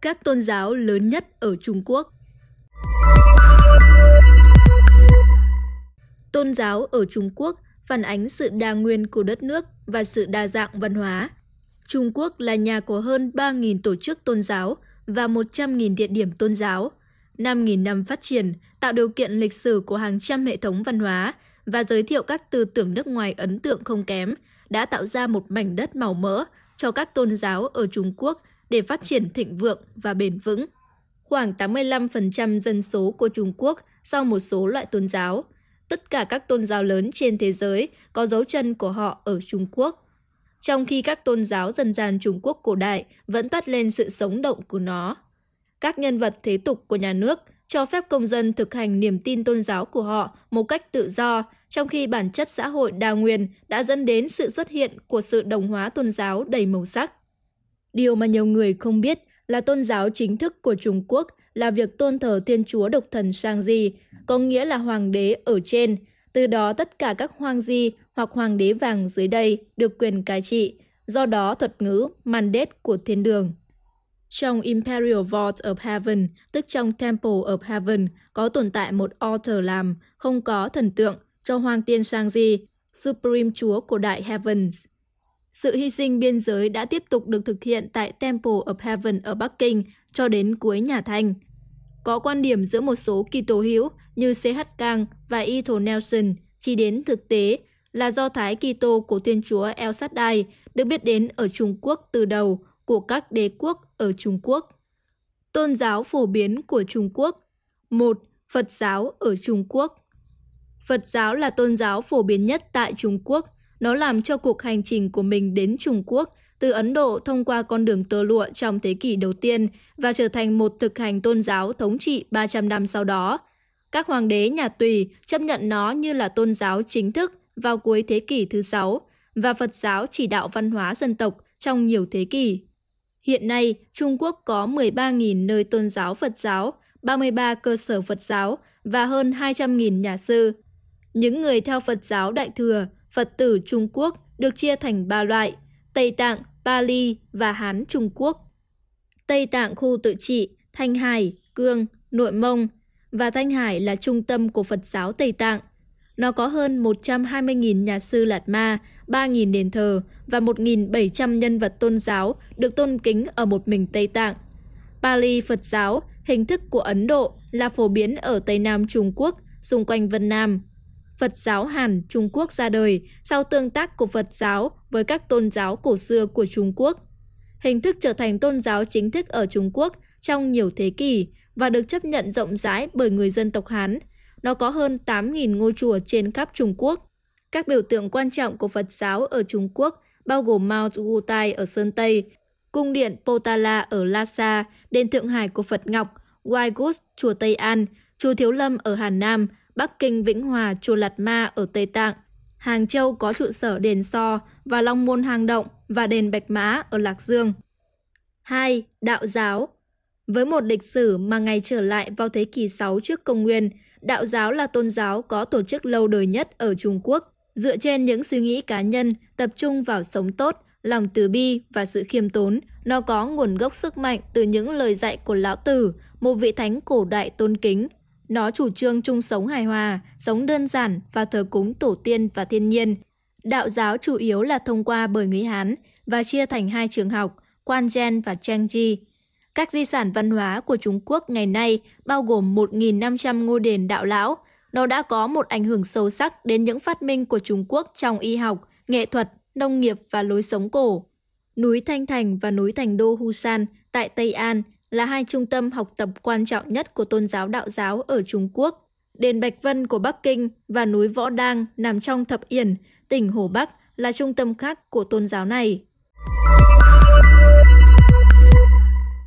Các tôn giáo lớn nhất ở Trung Quốc Tôn giáo ở Trung Quốc phản ánh sự đa nguyên của đất nước và sự đa dạng văn hóa. Trung Quốc là nhà của hơn 3.000 tổ chức tôn giáo và 100.000 địa điểm tôn giáo. 5.000 năm phát triển tạo điều kiện lịch sử của hàng trăm hệ thống văn hóa và giới thiệu các tư tưởng nước ngoài ấn tượng không kém, đã tạo ra một mảnh đất màu mỡ cho các tôn giáo ở Trung Quốc để phát triển thịnh vượng và bền vững. Khoảng 85% dân số của Trung Quốc sau một số loại tôn giáo. Tất cả các tôn giáo lớn trên thế giới có dấu chân của họ ở Trung Quốc. Trong khi các tôn giáo dân gian Trung Quốc cổ đại vẫn toát lên sự sống động của nó. Các nhân vật thế tục của nhà nước cho phép công dân thực hành niềm tin tôn giáo của họ một cách tự do, trong khi bản chất xã hội đa nguyên đã dẫn đến sự xuất hiện của sự đồng hóa tôn giáo đầy màu sắc. Điều mà nhiều người không biết là tôn giáo chính thức của Trung Quốc là việc tôn thờ Thiên Chúa Độc Thần Sang Di, có nghĩa là Hoàng đế ở trên. Từ đó tất cả các hoàng di hoặc hoàng đế vàng dưới đây được quyền cai trị, do đó thuật ngữ mandate của thiên đường. Trong Imperial Vault of Heaven, tức trong Temple of Heaven, có tồn tại một altar làm, không có thần tượng, cho Hoàng tiên Sangji, Supreme Chúa của Đại Heavens. Sự hy sinh biên giới đã tiếp tục được thực hiện tại Temple of Heaven ở Bắc Kinh cho đến cuối nhà Thanh. Có quan điểm giữa một số Kitô hữu như C.H. Kang và Ethel Nelson chỉ đến thực tế là do Thái Kitô của Thiên Chúa El Shaddai được biết đến ở Trung Quốc từ đầu của các đế quốc ở Trung Quốc. Tôn giáo phổ biến của Trung Quốc 1. Phật giáo ở Trung Quốc Phật giáo là tôn giáo phổ biến nhất tại Trung Quốc. Nó làm cho cuộc hành trình của mình đến Trung Quốc từ Ấn Độ thông qua con đường tơ lụa trong thế kỷ đầu tiên và trở thành một thực hành tôn giáo thống trị 300 năm sau đó. Các hoàng đế nhà Tùy chấp nhận nó như là tôn giáo chính thức vào cuối thế kỷ thứ sáu và Phật giáo chỉ đạo văn hóa dân tộc trong nhiều thế kỷ. Hiện nay, Trung Quốc có 13.000 nơi tôn giáo Phật giáo, 33 cơ sở Phật giáo và hơn 200.000 nhà sư. Những người theo Phật giáo Đại Thừa, Phật tử Trung Quốc được chia thành ba loại, Tây Tạng, Pali và Hán Trung Quốc. Tây Tạng khu tự trị, Thanh Hải, Cương, Nội Mông và Thanh Hải là trung tâm của Phật giáo Tây Tạng. Nó có hơn 120.000 nhà sư Lạt Ma, 3.000 đền thờ và 1.700 nhân vật tôn giáo được tôn kính ở một mình Tây Tạng. Pali Phật giáo, hình thức của Ấn Độ, là phổ biến ở Tây Nam Trung Quốc, xung quanh Vân Nam. Phật giáo Hàn Trung Quốc ra đời sau tương tác của Phật giáo với các tôn giáo cổ xưa của Trung Quốc. Hình thức trở thành tôn giáo chính thức ở Trung Quốc trong nhiều thế kỷ và được chấp nhận rộng rãi bởi người dân tộc Hán. Nó có hơn 8.000 ngôi chùa trên khắp Trung Quốc. Các biểu tượng quan trọng của Phật giáo ở Trung Quốc bao gồm Mount Wutai ở Sơn Tây, cung điện Potala ở Lhasa, đền Thượng Hải của Phật Ngọc, Waigus, chùa Tây An, chùa Thiếu Lâm ở Hà Nam, Bắc Kinh Vĩnh Hòa, chùa Lạt Ma ở Tây Tạng. Hàng Châu có trụ sở đền So và Long Môn Hang Động và đền Bạch Mã ở Lạc Dương. 2. Đạo giáo Với một lịch sử mà ngày trở lại vào thế kỷ 6 trước công nguyên, đạo giáo là tôn giáo có tổ chức lâu đời nhất ở Trung Quốc, dựa trên những suy nghĩ cá nhân, tập trung vào sống tốt, lòng từ bi và sự khiêm tốn. Nó có nguồn gốc sức mạnh từ những lời dạy của Lão Tử, một vị thánh cổ đại tôn kính. Nó chủ trương chung sống hài hòa, sống đơn giản và thờ cúng tổ tiên và thiên nhiên. Đạo giáo chủ yếu là thông qua bởi người Hán và chia thành hai trường học, Quan Gen và Trang Chi. Các di sản văn hóa của Trung Quốc ngày nay bao gồm 1.500 ngôi đền đạo lão. Nó đã có một ảnh hưởng sâu sắc đến những phát minh của Trung Quốc trong y học, nghệ thuật, nông nghiệp và lối sống cổ. Núi Thanh Thành và núi Thành Đô Husan tại Tây An là hai trung tâm học tập quan trọng nhất của tôn giáo đạo giáo ở Trung Quốc. Đền Bạch Vân của Bắc Kinh và núi Võ Đang nằm trong Thập Yển, tỉnh Hồ Bắc là trung tâm khác của tôn giáo này.